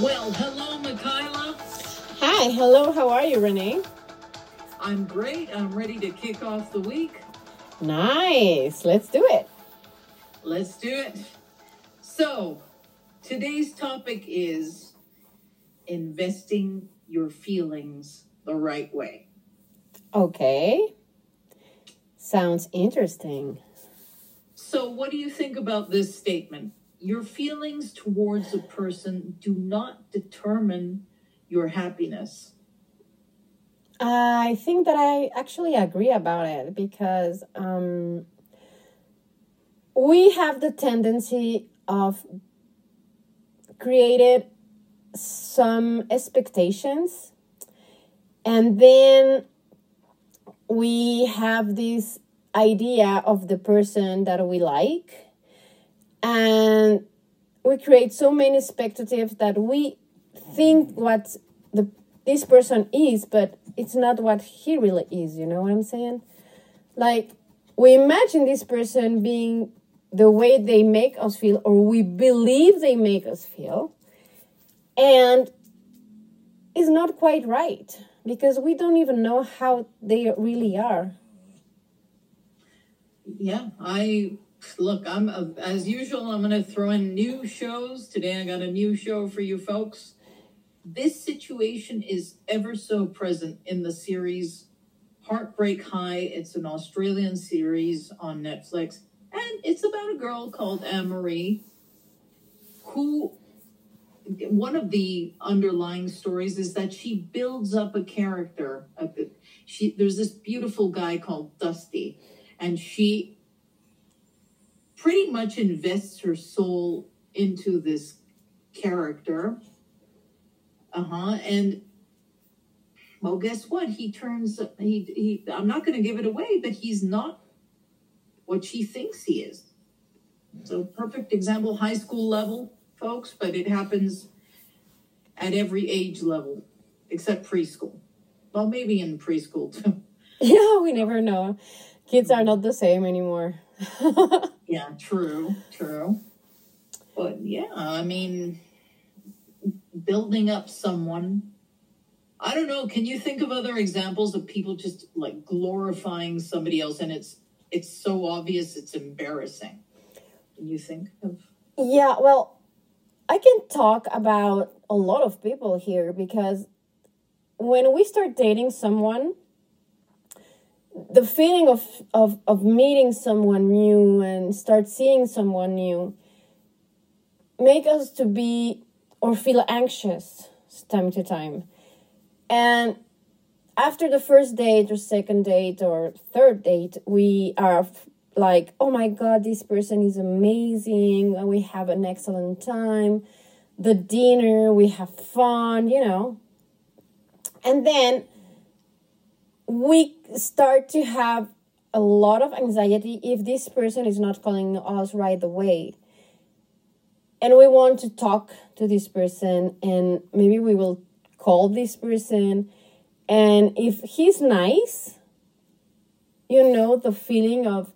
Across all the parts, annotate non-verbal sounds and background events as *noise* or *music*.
Well, hello, Michaela. Hi, hello, how are you, Renee? I'm great. I'm ready to kick off the week. Nice, let's do it. Let's do it. So, today's topic is investing your feelings the right way. Okay, sounds interesting. So, what do you think about this statement? Your feelings towards a person do not determine your happiness. I think that I actually agree about it because um, we have the tendency of created some expectations and then we have this idea of the person that we like and we create so many expectations that we think what the this person is but it's not what he really is you know what i'm saying? Like we imagine this person being the way they make us feel or we believe they make us feel and it's not quite right because we don't even know how they really are. Yeah, I look, I'm uh, as usual, I'm going to throw in new shows. Today I got a new show for you folks. This situation is ever so present in the series Heartbreak High. It's an Australian series on Netflix, and it's about a girl called Amerie who one of the underlying stories is that she builds up a character. She there's this beautiful guy called Dusty, and she pretty much invests her soul into this character. Uh huh. And well, guess what? He turns. He he. I'm not going to give it away, but he's not what she thinks he is. So perfect example, high school level, folks, but it happens at every age level except preschool. Well, maybe in preschool too. *laughs* yeah we never know kids are not the same anymore *laughs* Yeah, true, true. But yeah, I mean, building up someone. I don't know. Can you think of other examples of people just like glorifying somebody else, and it's it's so obvious, it's embarrassing. Can you think of? Yeah, well, I can talk about a lot of people here because when we start dating someone, the feeling of, of, of meeting someone new and start seeing someone new make us to be or feel anxious time to time. And after the first date or second date or third date, we are like, oh my God, this person is amazing. We have an excellent time. The dinner, we have fun, you know. And then we start to have a lot of anxiety if this person is not calling us right away. And we want to talk to this person, and maybe we will call this person. And if he's nice, you know, the feeling of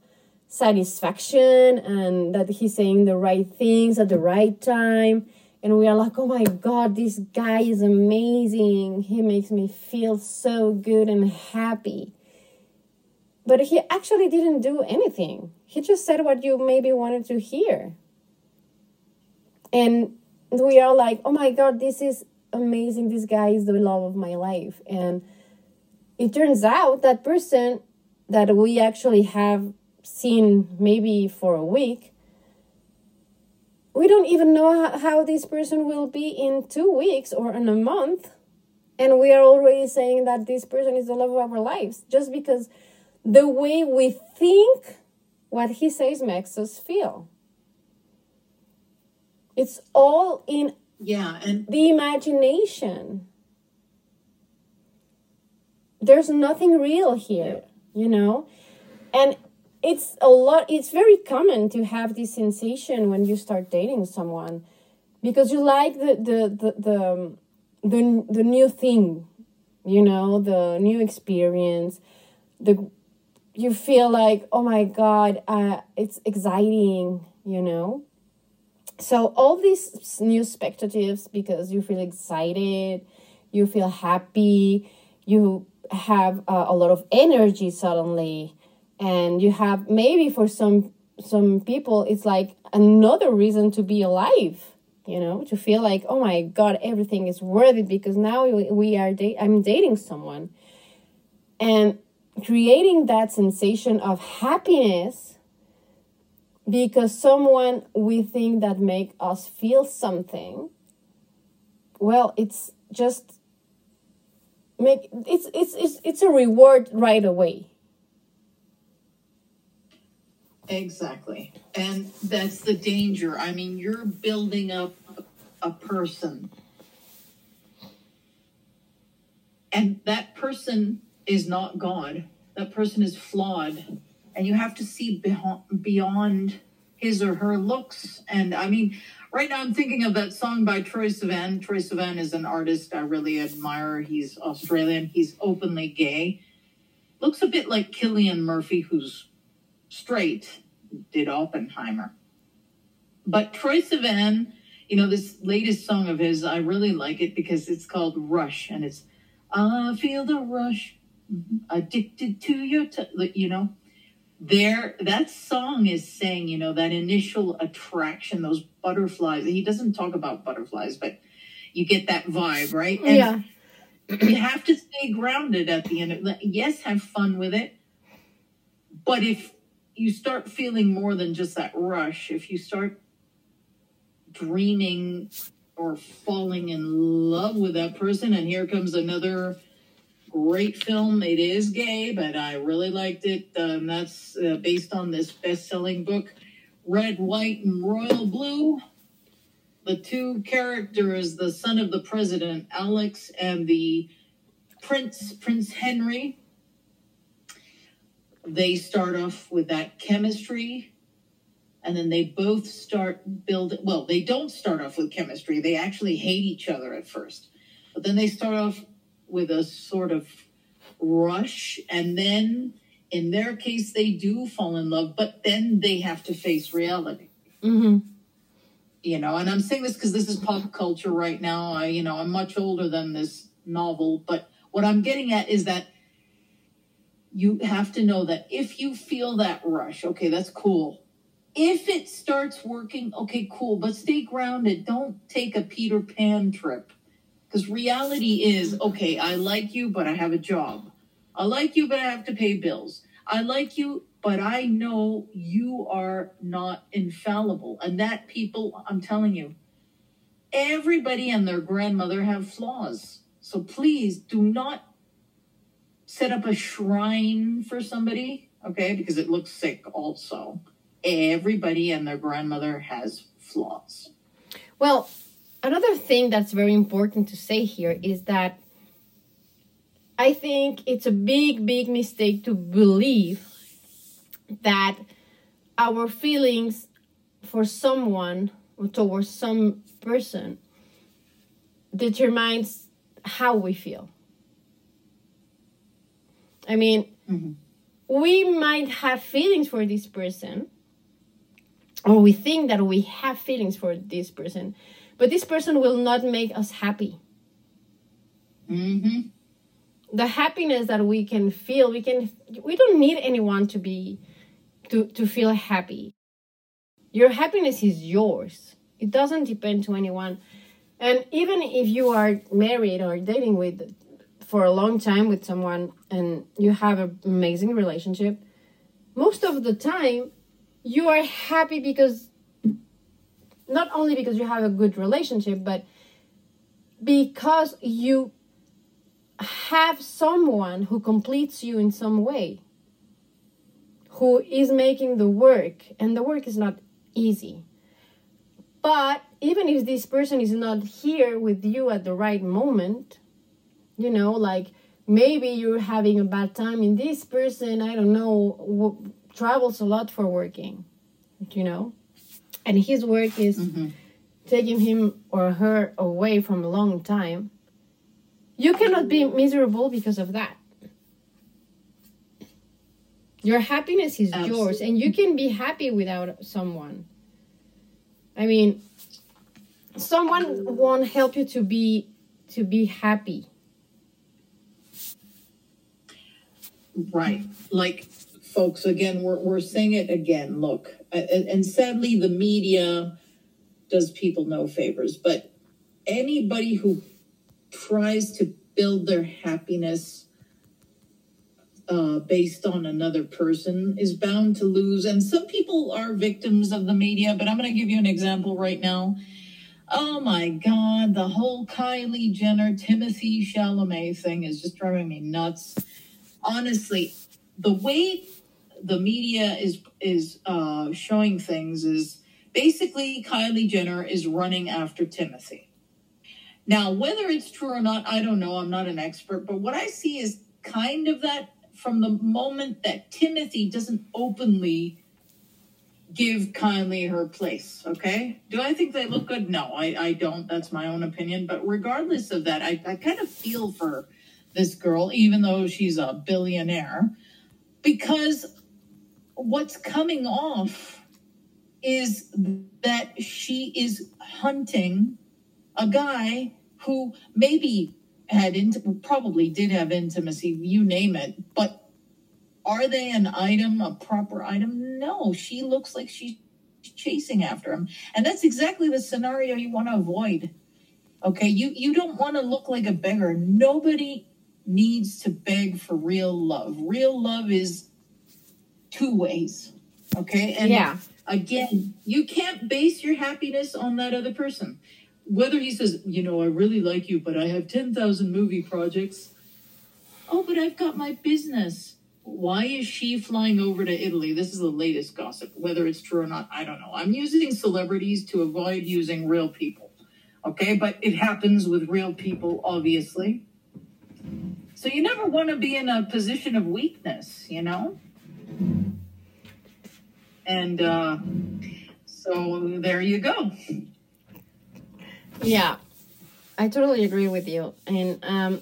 satisfaction and that he's saying the right things at the right time. And we are like, oh my God, this guy is amazing. He makes me feel so good and happy. But he actually didn't do anything. He just said what you maybe wanted to hear. And we are like, oh my God, this is amazing. This guy is the love of my life. And it turns out that person that we actually have seen maybe for a week, we don't even know how, this person will be in two weeks or in a month. And we are already saying that this person is the love of our lives just because the way we think what he says makes us feel. It's all in Yeah, and the imagination. There's nothing real here, you know? And it's a lot, it's very common to have this sensation when you start dating someone because you like the, the, the, the, the, the new thing, you know, the new experience, the, you feel like, oh my God, uh, it's exciting, you know? so all these new expectatives because you feel excited you feel happy you have uh, a lot of energy suddenly and you have maybe for some some people it's like another reason to be alive you know to feel like oh my god everything is worth it because now we, are da- i'm dating someone. And creating that sensation of happiness because someone we think that make us feel something well it's just make it's it's it's, it's a reward right away Exactly. And that's the danger. I mean, you're building up a person. And that person is not God. That person is flawed. And you have to see beyond his or her looks. And I mean, right now I'm thinking of that song by Troye Sivan. Troye Sivan is an artist I really admire. He's Australian, he's openly gay. Looks a bit like Cillian Murphy, who's straight, did Oppenheimer. But Troye Sivan, you know, this latest song of his, I really like it because it's called Rush, and it's I feel the rush, mm-hmm, addicted to your, t-, you know. There, that song is saying, you know, that initial attraction, those butterflies. He doesn't talk about butterflies, but you get that vibe, right? And yeah. You have to stay grounded at the end. Of, yes, have fun with it, but if you start feeling more than just that rush. If you start dreaming or falling in love with that person, and here comes another great film. It is gay, but I really liked it. Um, that's uh, based on this best selling book, Red, White, and Royal Blue. The two characters, the son of the president, Alex, and the prince, Prince Henry, they start off with that chemistry and then they both start building well they don't start off with chemistry they actually hate each other at first. But then they start off with a sort of rush and then in their case they do fall in love but then they have to face reality. Mm-hmm. you know and i'm saying this because this is pop culture right now. I you know i'm much older than this novel but what i'm getting at is that you have to know that if you feel that rush, okay, that's cool. If it starts working, okay, cool, but stay grounded. Don't take a Peter Pan trip. Because reality is, okay, I like you, but I have a job. I like you, but I have to pay bills. I like you, but I know you are not infallible. And that people, I'm telling you, everybody and their grandmother have flaws. So please do not set up a shrine for somebody, okay, because it looks sick also. Everybody and their grandmother has flaws. Well, another thing that's very important to say here is that I think it's a big, big mistake to believe that our feelings for someone or towards some person determines how we feel. I mean, mm-hmm. we might have feelings for this person, or we think that we have feelings for this person, but this person will not make us happy. Mm-hmm. The happiness that we can feel, we can, we don't need anyone to be, to to feel happy. Your happiness is yours. It doesn't depend to anyone. And even if you are married or dating with for a long time with someone and you have an amazing relationship, most of the time you are happy because not only because you have a good relationship, but because you have someone who completes you in some way, who is making the work, and the work is not easy. But even if this person is not here with you at the right moment, you know like maybe you're having a bad time and this person i don't know w- travels a lot for working you know and his work is mm-hmm. taking him or her away from a long time you cannot be miserable because of that your happiness is Absolutely. yours and you can be happy without someone I mean, someone won't help you to be to be happy. Right. Like, folks, again, we're, we're saying it again. Look, and, and sadly, the media does people no favors, but anybody who tries to build their happiness uh, based on another person is bound to lose. And some people are victims of the media, but I'm going to give you an example right now. Oh my God, the whole Kylie Jenner, Timothée Chalamet thing is just driving me nuts. Honestly, the way the media is is uh, showing things is basically Kylie Jenner is running after Timothée. Now, whether it's true or not, I don't know. I'm not an expert, but what I see is kind of that from the moment that Timothée doesn't openly give Kylie her place. Okay. Do I think they look good? No, I, I don't. That's my own opinion. But regardless of that, I, I kind of feel for this girl, even though she's a billionaire, because what's coming off is that she is hunting a guy who maybe had int- probably did have intimacy, you name it, but are they an item, a proper item? No, she looks like she's chasing after him. And that's exactly the scenario you want to avoid. Okay, you you don't want to look like a beggar. Nobody needs to beg for real love. Real love is two ways. Okay? And Yeah. again, you can't base your happiness on that other person. Whether he says, you know, I really like you, but I have 10,000 movie projects. Oh, but I've got my business. Why is she flying over to Italy? This is the latest gossip. Whether it's true or not, I don't know. I'm using celebrities to avoid using real people. Okay, but it happens with real people, obviously. So you never want to be in a position of weakness, you know? And uh, so there you go. Yeah, I totally agree with you. And um,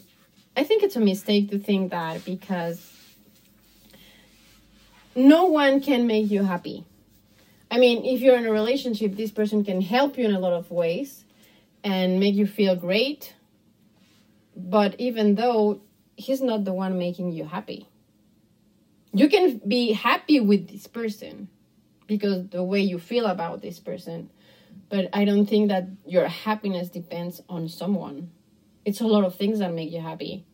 I think it's a mistake to think that because no one can make you happy. I mean, if you're in a relationship, this person can help you in a lot of ways and make you feel great. But even though he's not the one making you happy, you can be happy with this person because the way you feel about this person but I don't think that your happiness depends on someone. It's a lot of things that make you happy,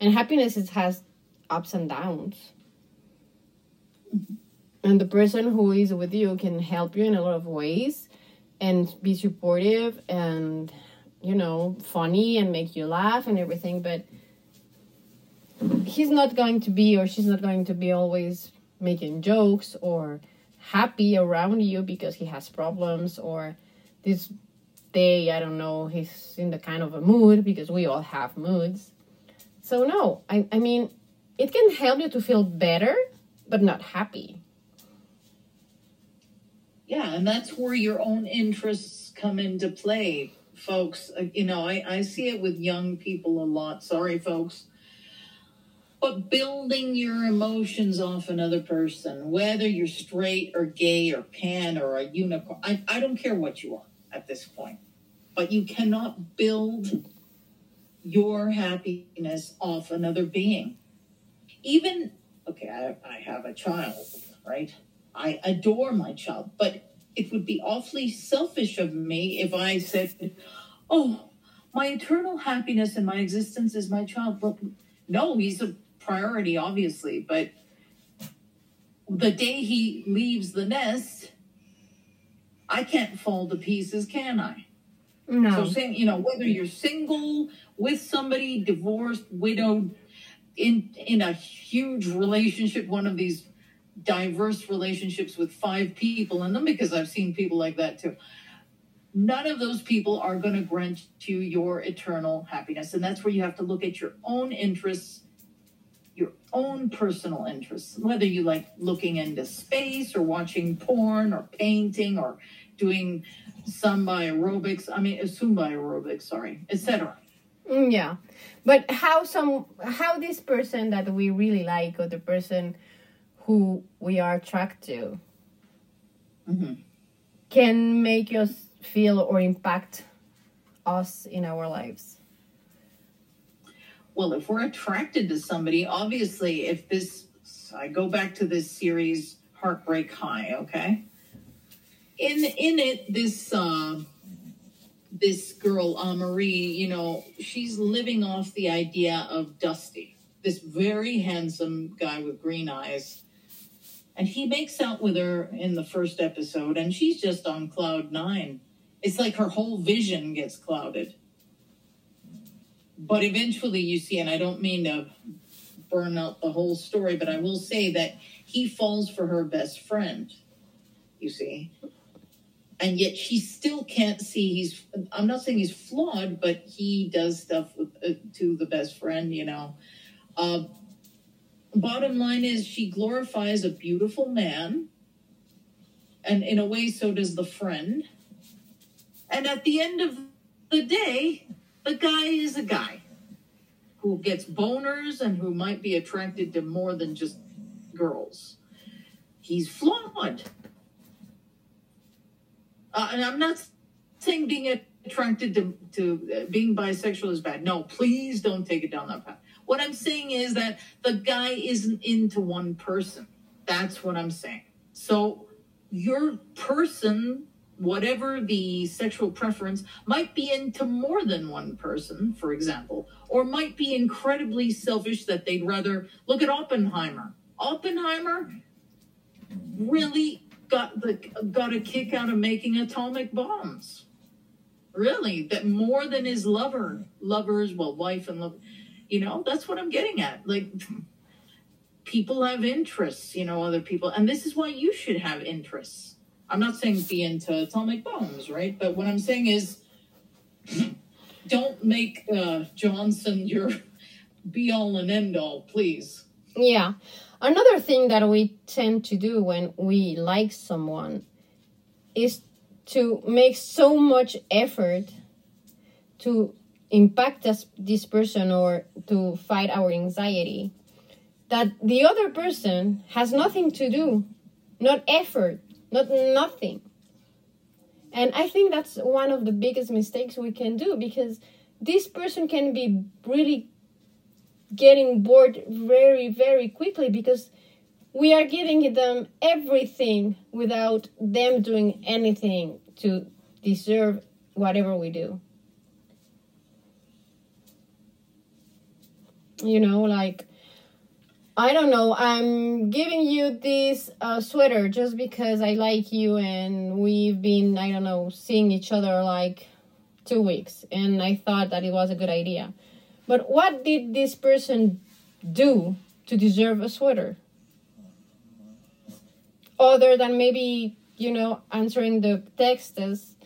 and happiness it has ups and downs. And the person who is with you can help you in a lot of ways, and be supportive and you know funny and make you laugh and everything. But he's not going to be or she's not going to be always making jokes or happy around you because he has problems or this day i don't know he's in the kind of a mood because we all have moods so no i, I mean it can help you to feel better but not happy Yeah, and that's where your own interests come into play, folks. Uh, You know, I, I see it with young people a lot. Sorry, folks. But building your emotions off another person, whether you're straight or gay or pan or a unicorn, I, I don't care what you are at this point. But you cannot build your happiness off another being. Even, okay, I, I have a child, right? I adore my child, but it would be awfully selfish of me if I said, Oh, my eternal happiness and my existence is my child. Well, no, he's a priority, obviously, but the day he leaves the nest, I can't fall to pieces, can I? no So saying, you know, whether you're single, with somebody, divorced, widowed, in in a huge relationship, one of these diverse relationships with five people in them, because I've seen people like that too. None of those people are going to grant you your eternal happiness. And that's where you have to look at your own interests, your own personal interests, whether you like looking into space or watching porn or painting or doing Zumba aerobics, I mean, uh, Zumba aerobics, sorry, etc. Mm, yeah but how some how this person that we really like or the person who we are attracted to Mhm. can make us feel or impact us in our lives? Well, if we're attracted to somebody, obviously, if this, I go back to this series, Heartbreak High, okay? In in it, this uh, this girl, uh, Marie, you know, she's living off the idea of Dusty, this very handsome guy with green eyes. And he makes out with her in the first episode, and she's just on cloud nine. It's like her whole vision gets clouded. But eventually, you see, and I don't mean to burn out the whole story, but I will say that he falls for her best friend, you see. And yet she still can't see he's i'm not saying he's flawed but he does stuff with, uh, to the best friend you know. Uh, bottom line is she glorifies a beautiful man and in a way so does the friend. And at the end of the day the guy is a guy who gets boners and who might be attracted to more than just girls he's flawed uh, and I'm not saying being attracted to, to uh, being bisexual is bad. No, please don't take it down that path. What I'm saying is that the guy isn't into one person. That's what I'm saying. So your person, whatever the sexual preference, might be into more than one person, for example, or might be incredibly selfish that they'd rather look at Oppenheimer. Oppenheimer really got the got a kick out of making atomic bombs. Really, that more than his lover, lovers, well, wife and love, you know, that's what I'm getting at. Like, people have interests, you know, other people, and this is why you should have interests. I'm not saying be into atomic bombs, right? But what I'm saying is, *clears throat* don't make uh, Johnson your *laughs* be all and end all, please. Yeah. Another thing that we tend to do when we like someone is to make so much effort to impact us, this person or to fight our anxiety that the other person has nothing to do, not effort, not nothing. And I think that's one of the biggest mistakes we can do because this person can be really getting bored very, very quickly because we are giving them everything without them doing anything to deserve whatever we do. You know, like, I don't know, I'm giving you this uh, sweater just because I like you and we've been, I don't know, seeing each other like two weeks and I thought that it was a good idea. But what did this person do to deserve a sweater? Other than maybe, you know, answering the texts,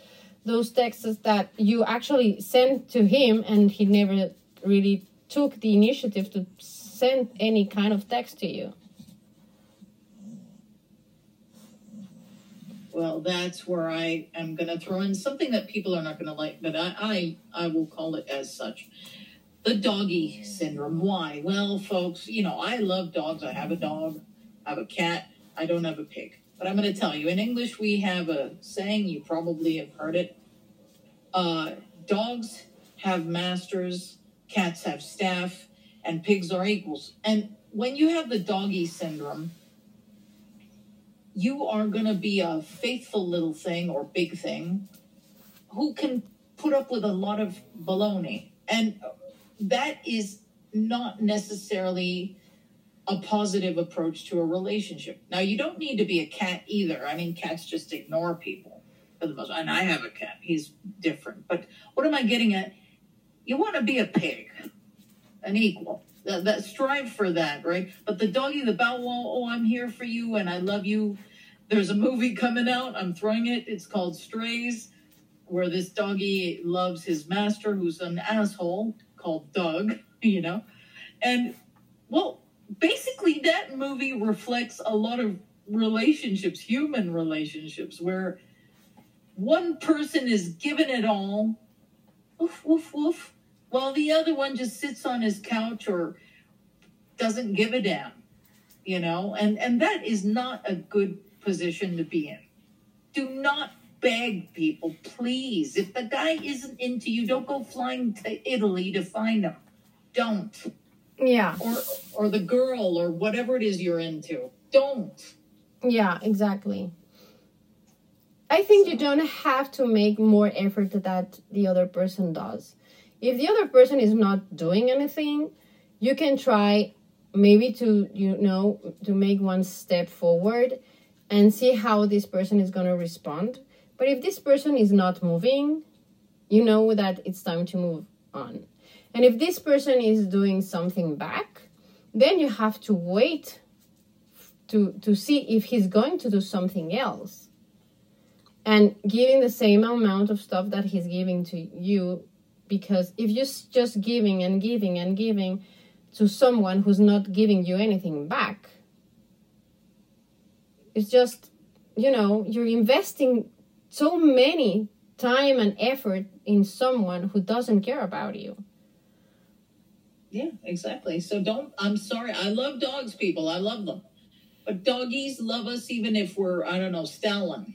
those texts that you actually sent to him and he never really took the initiative to send any kind of text to you. Well, that's where I am going to throw in something that people are not going to like, but I, I, I will call it as such the doggy syndrome. Why? Well, folks, you know, I love dogs. I have a dog, I have a cat, I don't have a pig. But I'm going to tell you, in English, we have a saying, you probably have heard it. Uh, dogs have masters, cats have staff, and pigs are equals. And when you have the doggy syndrome, you are going to be a faithful little thing or big thing who can put up with a lot of baloney. And that is not necessarily a positive approach to a relationship. Now, you don't need to be a cat either. I mean, cats just ignore people for the most. And I have a cat; he's different. But what am I getting at? You want to be a pig, an equal. That, that strive for that, right? But the doggy, the bow wow, oh, I'm here for you and I love you. There's a movie coming out. I'm throwing it. It's called Strays, where this doggy loves his master, who's an asshole called Doug, *laughs* you know? And, well, basically, that movie reflects a lot of relationships, human relationships, where one person is given it all, woof, woof, woof, while the other one just sits on his couch or doesn't give a damn, you know? And, and that is not a good position to be in. Do not beg people, please. If the guy isn't into you, don't go flying to Italy to find him. Don't. Yeah. Or or the girl or whatever it is you're into. Don't. Yeah, exactly. I think you don't have to make more effort that the other person does. If the other person is not doing anything, you can try maybe to you know to make one step forward and see how this person is going to respond. But if this person is not moving, you know that it's time to move on. And if this person is doing something back, then you have to wait to to see if he's going to do something else. And giving the same amount of stuff that he's giving to you because if you're just giving and giving and giving to someone who's not giving you anything back, it's just, you know, you're investing so many time and effort in someone who doesn't care about you. Yeah, exactly. So don't, I'm sorry. I love dogs, people. I love them. But doggies love us even if we're, I don't know, Stalin.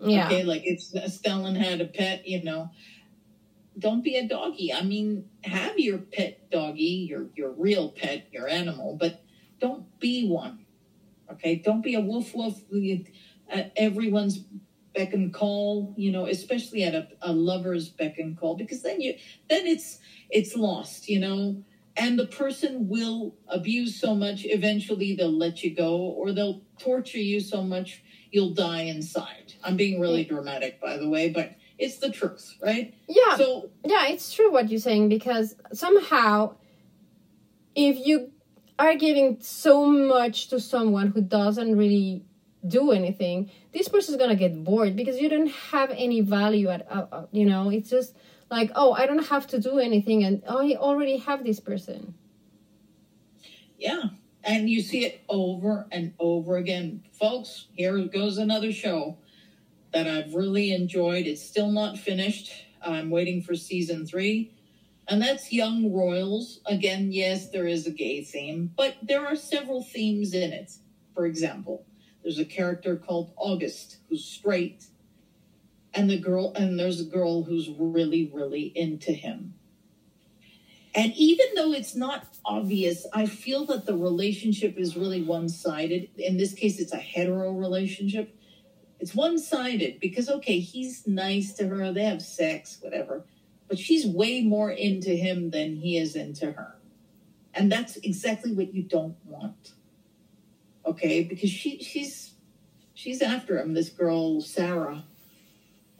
Yeah. Okay, like if Stalin had a pet, you know, don't be a doggy. I mean, have your pet doggy, your your real pet, your animal, but don't be one. Okay, don't be a woof woof at everyone's beck and call. You know, especially at a, a lover's beck and call, because then you then it's it's lost. You know, and the person will abuse so much. Eventually, they'll let you go, or they'll torture you so much you'll die inside. I'm being really dramatic, by the way, but it's the truth, right? Yeah. So yeah, it's true what you're saying because somehow if you are giving so much to someone who doesn't really do anything, this person's gonna get bored because you don't have any value at uh, uh, you know. It's just like oh, I don't have to do anything, and I already have this person. Yeah, and you see it over and over again, folks. Here goes another show that I've really enjoyed. It's still not finished. I'm waiting for season three. And that's Young Royals. Again, yes, there is a gay theme, but there are several themes in it. For example, there's a character called August who's straight, and the girl and there's a girl who's really, really into him. And even though it's not obvious, I feel that the relationship is really one-sided. In this case, it's a hetero relationship it's one sided because, okay, he's nice to her, they have sex, whatever, but she's way more into him than he is into her. And that's exactly what you don't want. Okay, because she she's she's after him, this girl Sarah.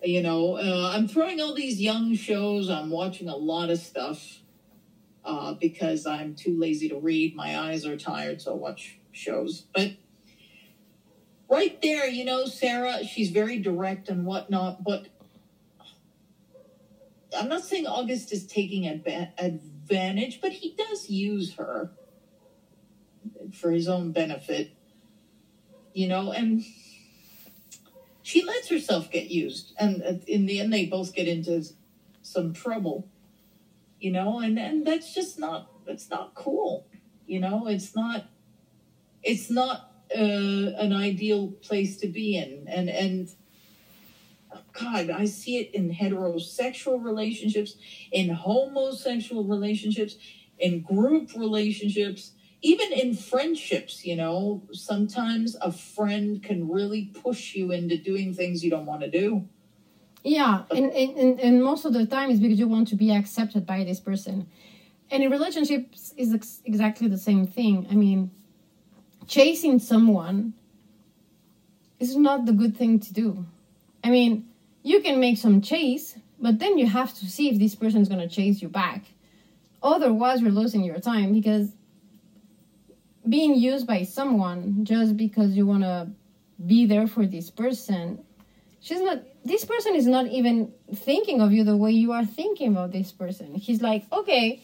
You know, uh, I'm throwing all these young shows. I'm watching a lot of stuff uh, because I'm too lazy to read. My eyes are tired, so I watch shows. But right there, you know, Sarah, she's very direct and whatnot, but I'm not saying August is taking advantage, but he does use her for his own benefit, you know, and she lets herself get used. And uh, in the end, they both get into some trouble, you know, and, and that's just not, that's not cool, you know, it's not, it's not uh, an ideal place to be in. And and God, I see it in heterosexual relationships, in homosexual relationships, in group relationships, even in friendships. You know, sometimes a friend can really push you into doing things you don't want to do. Yeah, and, and, and most of the time it's because you want to be accepted by this person. And in relationships is ex- exactly the same thing. I mean, chasing someone is not the good thing to do. I mean, you can make some chase, but then you have to see if this person is going to chase you back. Otherwise, you're losing your time because being used by someone just because you want to be there for this person, she's not, this person is not even thinking of you the way you are thinking about this person. He's like, okay,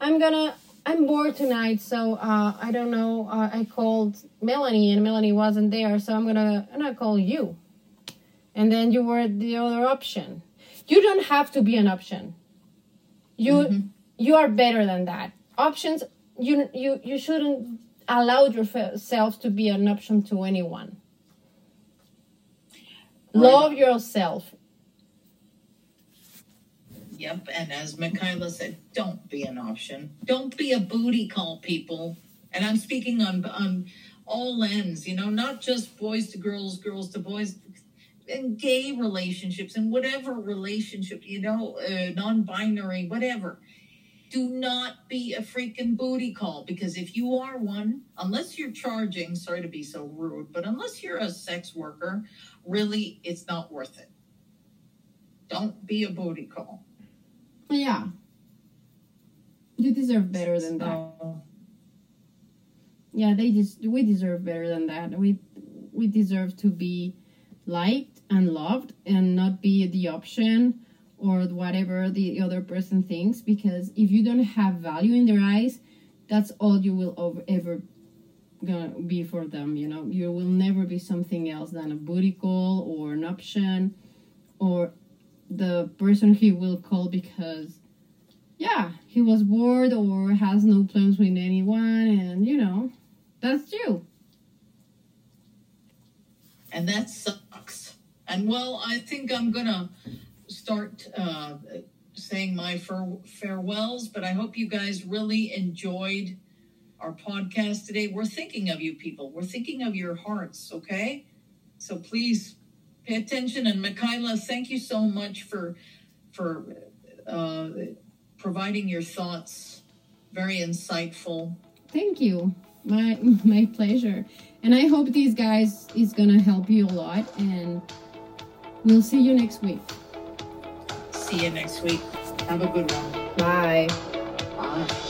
I'm gonna I'm bored tonight, so uh, I don't know. Uh, I called Melanie, and Melanie wasn't there, so I'm gonna I'm gonna call you. And then you were the other option. You don't have to be an option. You mm-hmm. you are better than that. Options you you you shouldn't allow yourself to be an option to anyone. Love yourself. Yep, and as Michaela said, don't be an option. Don't be a booty call, people. And I'm speaking on on all ends, you know, not just boys to girls, girls to boys, and gay relationships and whatever relationship, you know, uh, non-binary, whatever. Do not be a freaking booty call because if you are one, unless you're charging, sorry to be so rude, but unless you're a sex worker, really, it's not worth it. Don't be a booty call. Yeah. You deserve better than that. Yeah, they just we deserve better than that. We we deserve to be liked and loved and not be the option or whatever the other person thinks because if you don't have value in their eyes, that's all you will over, ever gonna be for them, you know. You will never be something else than a booty call or an option or the person he will call because yeah, he was bored or has no plans with anyone and you know, that's you. and that sucks. And well, I think I'm gonna start uh, saying my fare- farewells, but I hope you guys really enjoyed our podcast today. We're thinking of you people. We're thinking of your hearts, okay? So please pay attention. And Michaela, thank you so much for for uh, providing your thoughts. Very insightful. Thank you. My my pleasure. And I hope these guys is gonna help you a lot and we'll see you next week. See you next week. Have a good one. Bye. Bye.